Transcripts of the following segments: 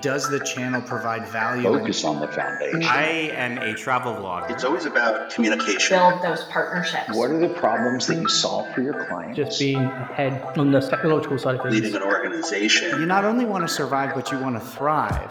Does the channel provide value? Focus on the foundation. I am a travel vlogger. It's always about communication. Build those partnerships. What are the problems that you solve for your clients? Just being ahead on the technological side of things. Leading an organization. You not only want to survive, but you want to thrive.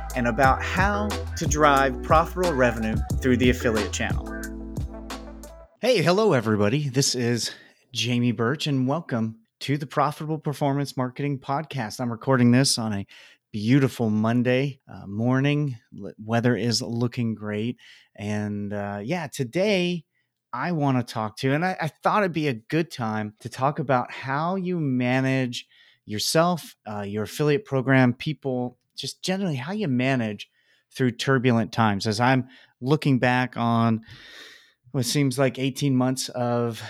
and about how to drive profitable revenue through the affiliate channel. Hey, hello, everybody. This is Jamie Birch, and welcome to the Profitable Performance Marketing Podcast. I'm recording this on a beautiful Monday uh, morning. Weather is looking great. And uh, yeah, today I want to talk to, and I, I, thought it'd be a good time to talk about how you manage yourself, uh, your affiliate program, people, just generally how you manage through turbulent times. As I'm looking back on what seems like 18 months of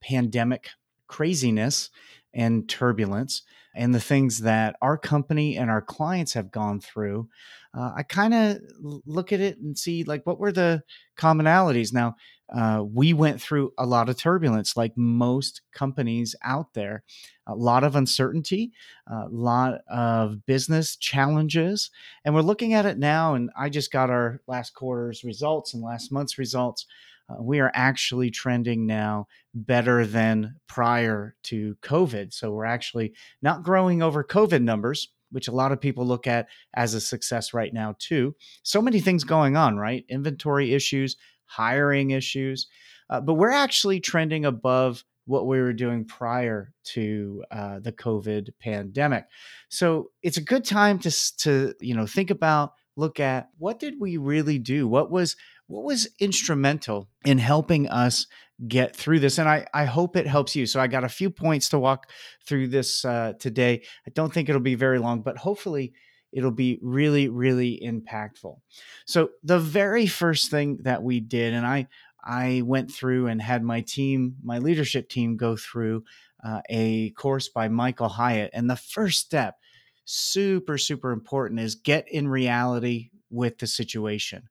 pandemic craziness and turbulence and the things that our company and our clients have gone through uh, i kind of look at it and see like what were the commonalities now uh, we went through a lot of turbulence like most companies out there a lot of uncertainty a lot of business challenges and we're looking at it now and i just got our last quarter's results and last month's results uh, we are actually trending now better than prior to COVID. So we're actually not growing over COVID numbers, which a lot of people look at as a success right now, too. So many things going on, right? Inventory issues, hiring issues. Uh, but we're actually trending above what we were doing prior to uh, the COVID pandemic. So it's a good time to, to you know think about, look at what did we really do? What was what was instrumental in helping us get through this and I, I hope it helps you. So i got a few points to walk through this uh, today. I don't think it'll be very long but hopefully it'll be really really impactful. So the very first thing that we did and i i went through and had my team my leadership team go through uh, a course by michael hyatt and the first step super super important is get in reality with the situation.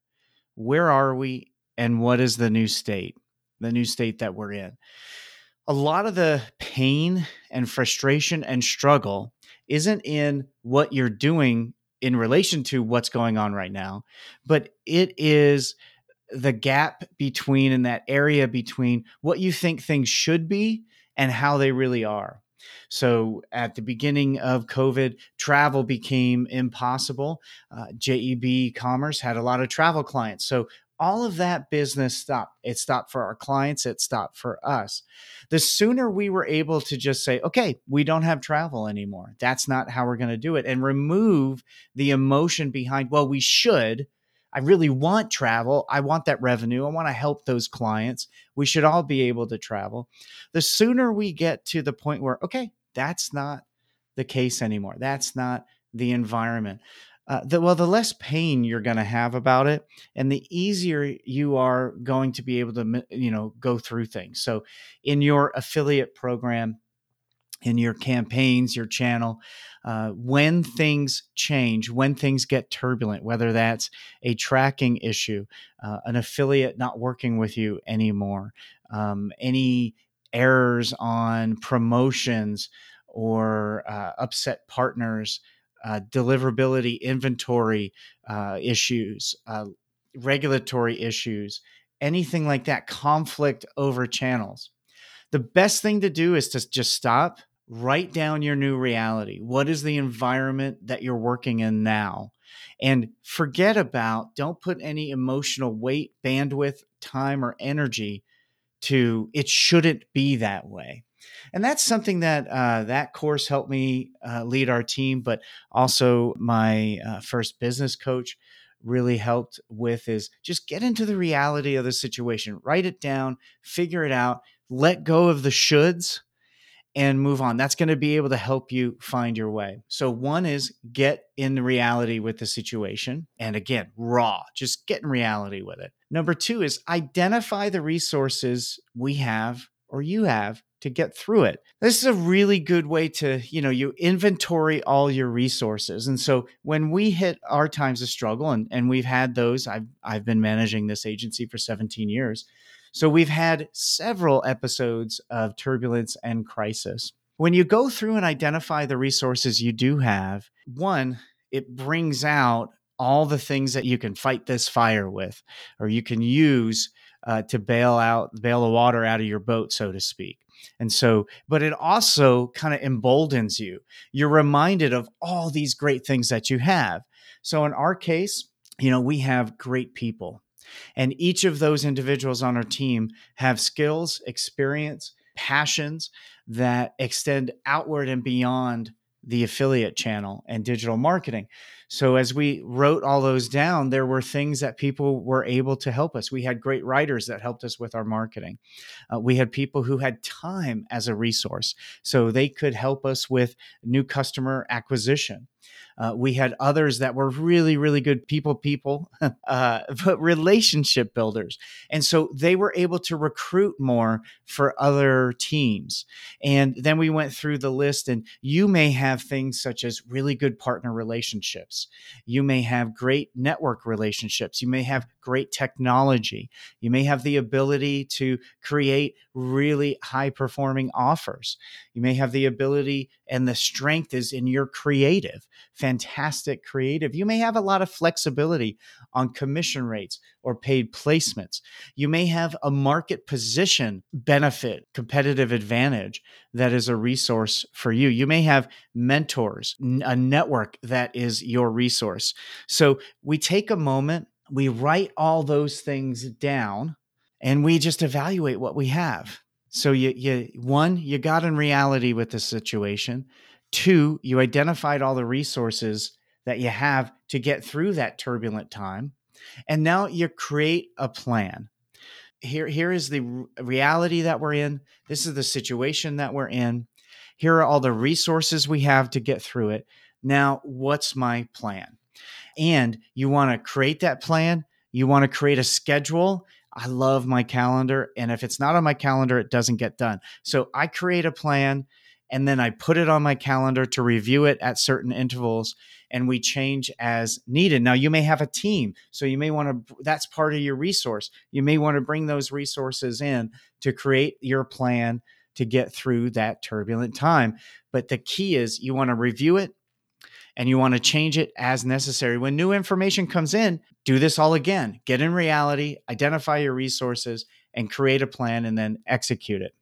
Where are we and what is the new state, the new state that we're in. A lot of the pain and frustration and struggle isn't in what you're doing in relation to what's going on right now, but it is the gap between in that area between what you think things should be and how they really are. So at the beginning of COVID, travel became impossible. Uh, JEB Commerce had a lot of travel clients. So all of that business stopped. It stopped for our clients, it stopped for us. The sooner we were able to just say, okay, we don't have travel anymore, that's not how we're going to do it, and remove the emotion behind, well, we should. I really want travel. I want that revenue. I want to help those clients. We should all be able to travel. The sooner we get to the point where, okay, that's not the case anymore. That's not the environment. Uh, the, well, the less pain you're going to have about it, and the easier you are going to be able to, you know, go through things. So, in your affiliate program, in your campaigns, your channel, uh, when things change, when things get turbulent, whether that's a tracking issue, uh, an affiliate not working with you anymore, um, any errors on promotions or uh, upset partners, uh, deliverability, inventory uh, issues, uh, regulatory issues, anything like that, conflict over channels. The best thing to do is to just stop, write down your new reality. What is the environment that you're working in now? And forget about, don't put any emotional weight, bandwidth, time, or energy to it shouldn't be that way. And that's something that uh, that course helped me uh, lead our team, but also my uh, first business coach really helped with is just get into the reality of the situation, write it down, figure it out, let go of the shoulds, and move on. That's going to be able to help you find your way. So, one is get in reality with the situation. And again, raw, just get in reality with it. Number two is identify the resources we have or you have to get through it. This is a really good way to, you know, you inventory all your resources. And so when we hit our times of struggle and, and we've had those, I've I've been managing this agency for 17 years. So we've had several episodes of turbulence and crisis. When you go through and identify the resources you do have, one, it brings out all the things that you can fight this fire with, or you can use uh, to bail out, bail the water out of your boat, so to speak. And so, but it also kind of emboldens you. You're reminded of all these great things that you have. So in our case, you know, we have great people. And each of those individuals on our team have skills, experience, passions that extend outward and beyond the affiliate channel and digital marketing. So as we wrote all those down, there were things that people were able to help us. We had great writers that helped us with our marketing. Uh, we had people who had time as a resource, so they could help us with new customer acquisition. Uh, we had others that were really, really good people, people, uh, but relationship builders. And so they were able to recruit more for other teams. And then we went through the list, and you may have things such as really good partner relationships. You may have great network relationships. You may have great technology. You may have the ability to create really high performing offers. You may have the ability and the strength is in your creative, creative. You may have a lot of flexibility on commission rates or paid placements. You may have a market position benefit, competitive advantage that is a resource for you. You may have mentors, a network that is your resource. So we take a moment, we write all those things down, and we just evaluate what we have. So you you one, you got in reality with the situation. Two, you identified all the resources that you have to get through that turbulent time. And now you create a plan. Here, here is the reality that we're in. This is the situation that we're in. Here are all the resources we have to get through it. Now, what's my plan? And you want to create that plan. You want to create a schedule I love my calendar. And if it's not on my calendar, it doesn't get done. So I create a plan and then I put it on my calendar to review it at certain intervals and we change as needed. Now, you may have a team, so you may want to, that's part of your resource. You may want to bring those resources in to create your plan to get through that turbulent time. But the key is you want to review it and you want to change it as necessary. When new information comes in, do this all again. Get in reality, identify your resources, and create a plan and then execute it.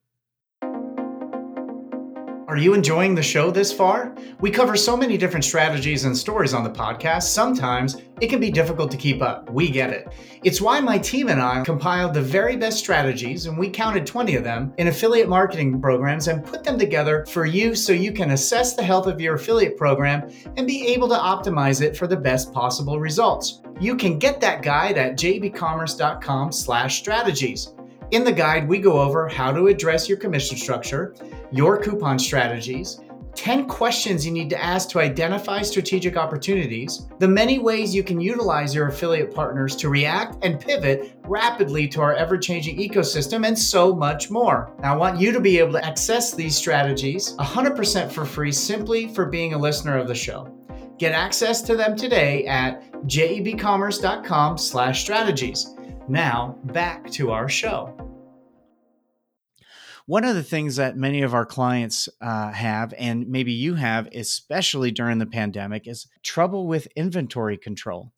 Are you enjoying the show this far? We cover so many different strategies and stories on the podcast, sometimes it can be difficult to keep up. We get it. It's why my team and I compiled the very best strategies, and we counted 20 of them, in affiliate marketing programs and put them together for you so you can assess the health of your affiliate program and be able to optimize it for the best possible results. You can get that guide at jebcommerce.com slash strategies. In the guide, we go over how to address your commission structure, your coupon strategies, 10 questions you need to ask to identify strategic opportunities, the many ways you can utilize your affiliate partners to react and pivot rapidly to our ever changing ecosystem, and so much more. Now, I want you to be able to access these strategies 100% for free simply for being a listener of the show. Get access to them today at jebcommerce.com slash strategies. Now, back to our show. One of the things that many of our clients uh, have, and maybe you have, especially during the pandemic, is trouble with inventory control.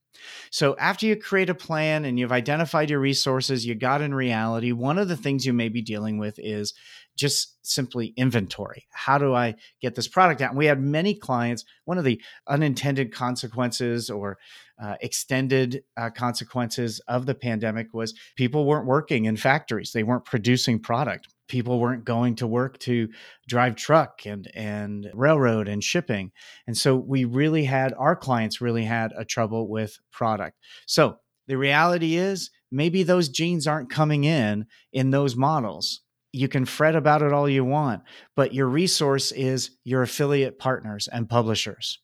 So, after you create a plan and you've identified your resources, you got in reality, one of the things you may be dealing with is just simply inventory. How do I get this product out? And we had many clients. One of the unintended consequences or uh, extended uh, consequences of the pandemic was people weren't working in factories, they weren't producing product. People weren't going to work to drive truck and and railroad and shipping, and so we really had our clients really had a trouble with product. So the reality is maybe those jeans aren't coming in in those models you can fret about it all you want, but your resource is your affiliate partners and publishers.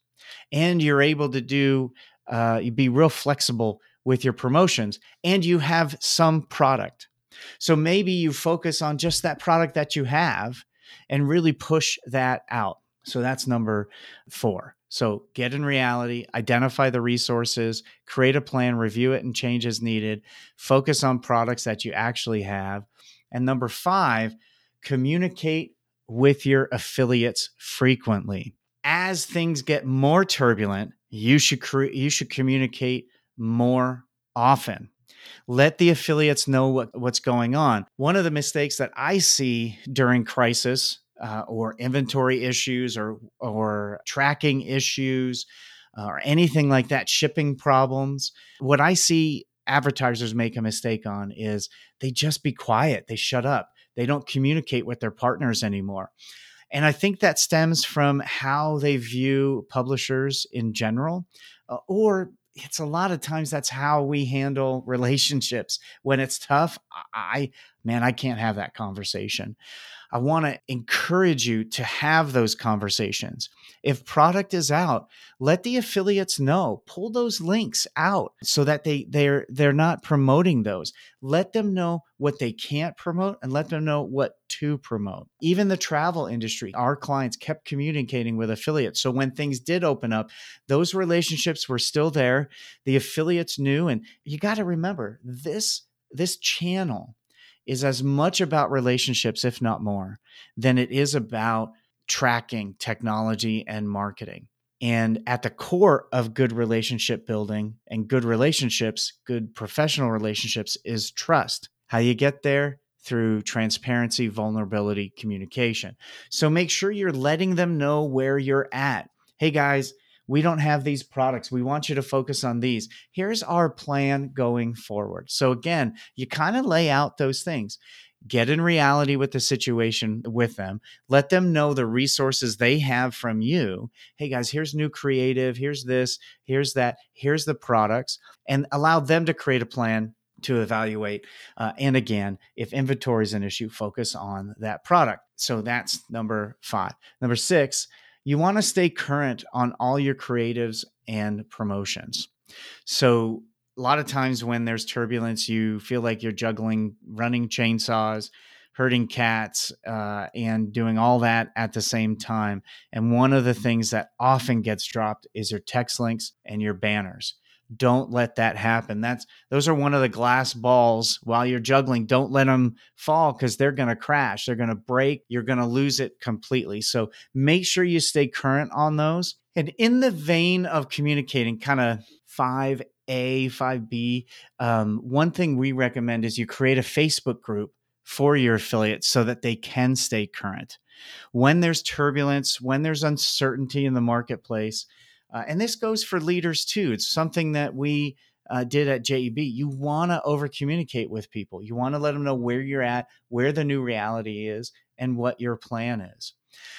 And you're able to do, uh, you be real flexible with your promotions, and you have some product. So maybe you focus on just that product that you have and really push that out. So that's number four. So get in reality, identify the resources, create a plan, review it, and change as needed. Focus on products that you actually have. And number five, communicate with your affiliates frequently. As things get more turbulent, you should cre- you should communicate more often. Let the affiliates know what, what's going on. One of the mistakes that I see during crisis uh, or inventory issues or or tracking issues uh, or anything like that, shipping problems. What I see advertisers make a mistake on is they just be quiet, they shut up, they don't communicate with their partners anymore. And I think that stems from how they view publishers in general, uh, or it's a lot of times that's how we handle relationships when it's tough i man i can't have that conversation I want to encourage you to have those conversations. If product is out, let the affiliates know. Pull those links out so that they they're they're not promoting those. Let them know what they can't promote and let them know what to promote. Even the travel industry, our clients kept communicating with affiliates. So when things did open up, those relationships were still there. The affiliates knew and you got to remember this this channel is as much about relationships, if not more, than it is about tracking technology and marketing. And at the core of good relationship building and good relationships, good professional relationships is trust. How you get there? Through transparency, vulnerability, communication. So make sure you're letting them know where you're at. Hey guys, we don't have these products. We want you to focus on these. Here's our plan going forward. So, again, you kind of lay out those things. Get in reality with the situation with them. Let them know the resources they have from you. Hey, guys, here's new creative. Here's this. Here's that. Here's the products. And allow them to create a plan to evaluate. Uh, and again, if inventory is an issue, focus on that product. So that's number five. Number six, you want to stay current on all your creatives and promotions. So, a lot of times when there's turbulence, you feel like you're juggling running chainsaws, herding cats, uh, and doing all that at the same time. And one of the things that often gets dropped is your text links and your banners don't let that happen. That's those are one of the glass balls while you're juggling. Don't let them fall because they're going to crash. They're going to break. You're going to lose it completely. So make sure you stay current on those. And in the vein of communicating kind of 5a 5b um, one thing we recommend is you create a facebook group for your affiliates so that they can stay current. When there's turbulence when there's uncertainty in the marketplace uh, and this goes for leaders too. It's something that we uh, did at JEB. You want to over communicate with people. You want to let them know where you're at, where the new reality is, and what your plan is.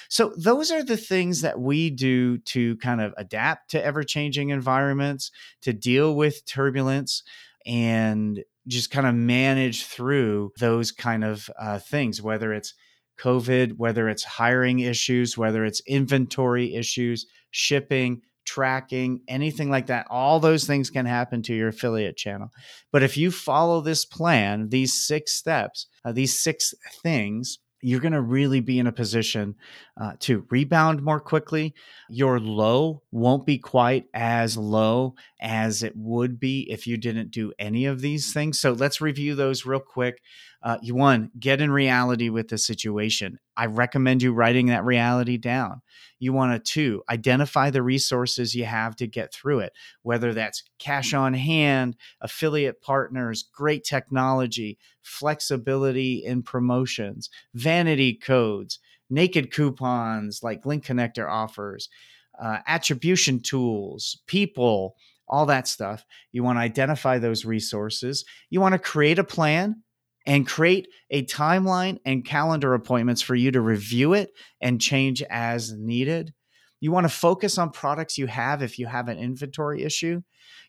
So, those are the things that we do to kind of adapt to ever changing environments, to deal with turbulence, and just kind of manage through those kind of uh, things, whether it's COVID, whether it's hiring issues, whether it's inventory issues, shipping, tracking, anything like that. All those things can happen to your affiliate channel. But if you follow this plan, these six steps, uh, these six things, you're going to really be in a position uh, to rebound more quickly. Your low won't be quite as low as it would be if you didn't do any of these things. So let's review those real quick. Uh, you one, get in reality with the situation. I recommend you writing that reality down. You want to two, identify the resources you have to get through it, whether that's cash on hand, affiliate partners, great technology, flexibility in promotions, vanity codes, naked coupons like Link Connector offers, uh, attribution tools, people, all that stuff. You want to identify those resources. You want to create a plan and create a timeline and calendar appointments for you to review it and change as needed. You want to focus on products you have if you have an inventory issue.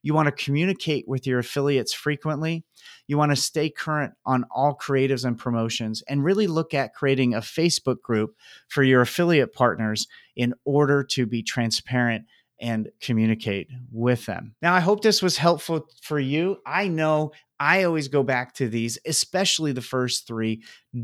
You want to communicate with your affiliates frequently. You want to stay current on all creatives and promotions and really look at creating a Facebook group for your affiliate partners in order to be transparent and communicate with them. Now, I hope this was helpful for you. I know I always go back to these, especially the first three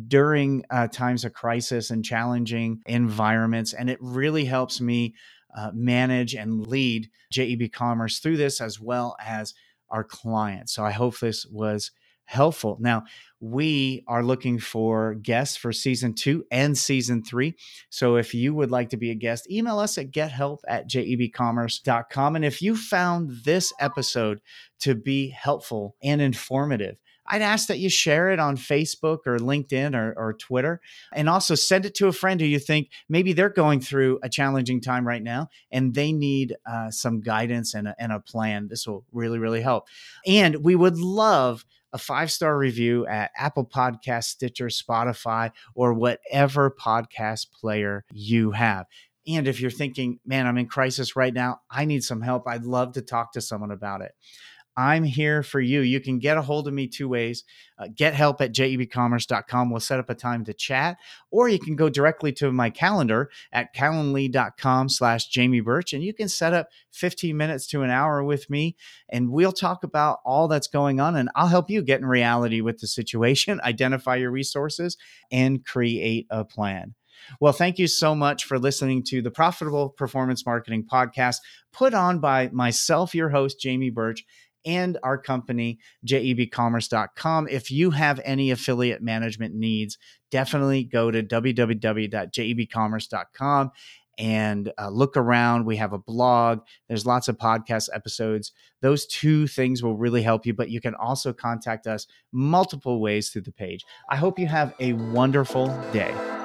during uh, times of crisis and challenging environments. And it really helps me uh, manage and lead JEB Commerce through this as well as our clients. So I hope this was helpful. Now, we are looking for guests for season two and season three. So if you would like to be a guest, email us at gethelp at jebcommerce.com. And if you found this episode to be helpful and informative, I'd ask that you share it on Facebook or LinkedIn or, or, Twitter and also send it to a friend who you think maybe they're going through a challenging time right now and they need uh, some guidance and a, and a plan. This will really, really help. And we would love a five star review at Apple Podcast, Stitcher, Spotify, or whatever podcast player you have. And if you're thinking, man, I'm in crisis right now, I need some help, I'd love to talk to someone about it. I'm here for you. You can get a hold of me two ways. Uh, get help at jebcommerce.com. We'll set up a time to chat, or you can go directly to my calendar at calendly.com slash Jamie Birch, and you can set up 15 minutes to an hour with me, and we'll talk about all that's going on, and I'll help you get in reality with the situation, identify your resources, and create a plan. Well, thank you so much for listening to the Profitable Performance Marketing Podcast, put on by myself, your host, Jamie Birch and our company, jebcommerce.com. If you have any affiliate management needs, definitely go to www.jebcommerce.com and uh, look around. We have a blog, there's lots of podcast episodes. Those two things will really help you, but you can also contact us multiple ways through the page. I hope you have a wonderful day.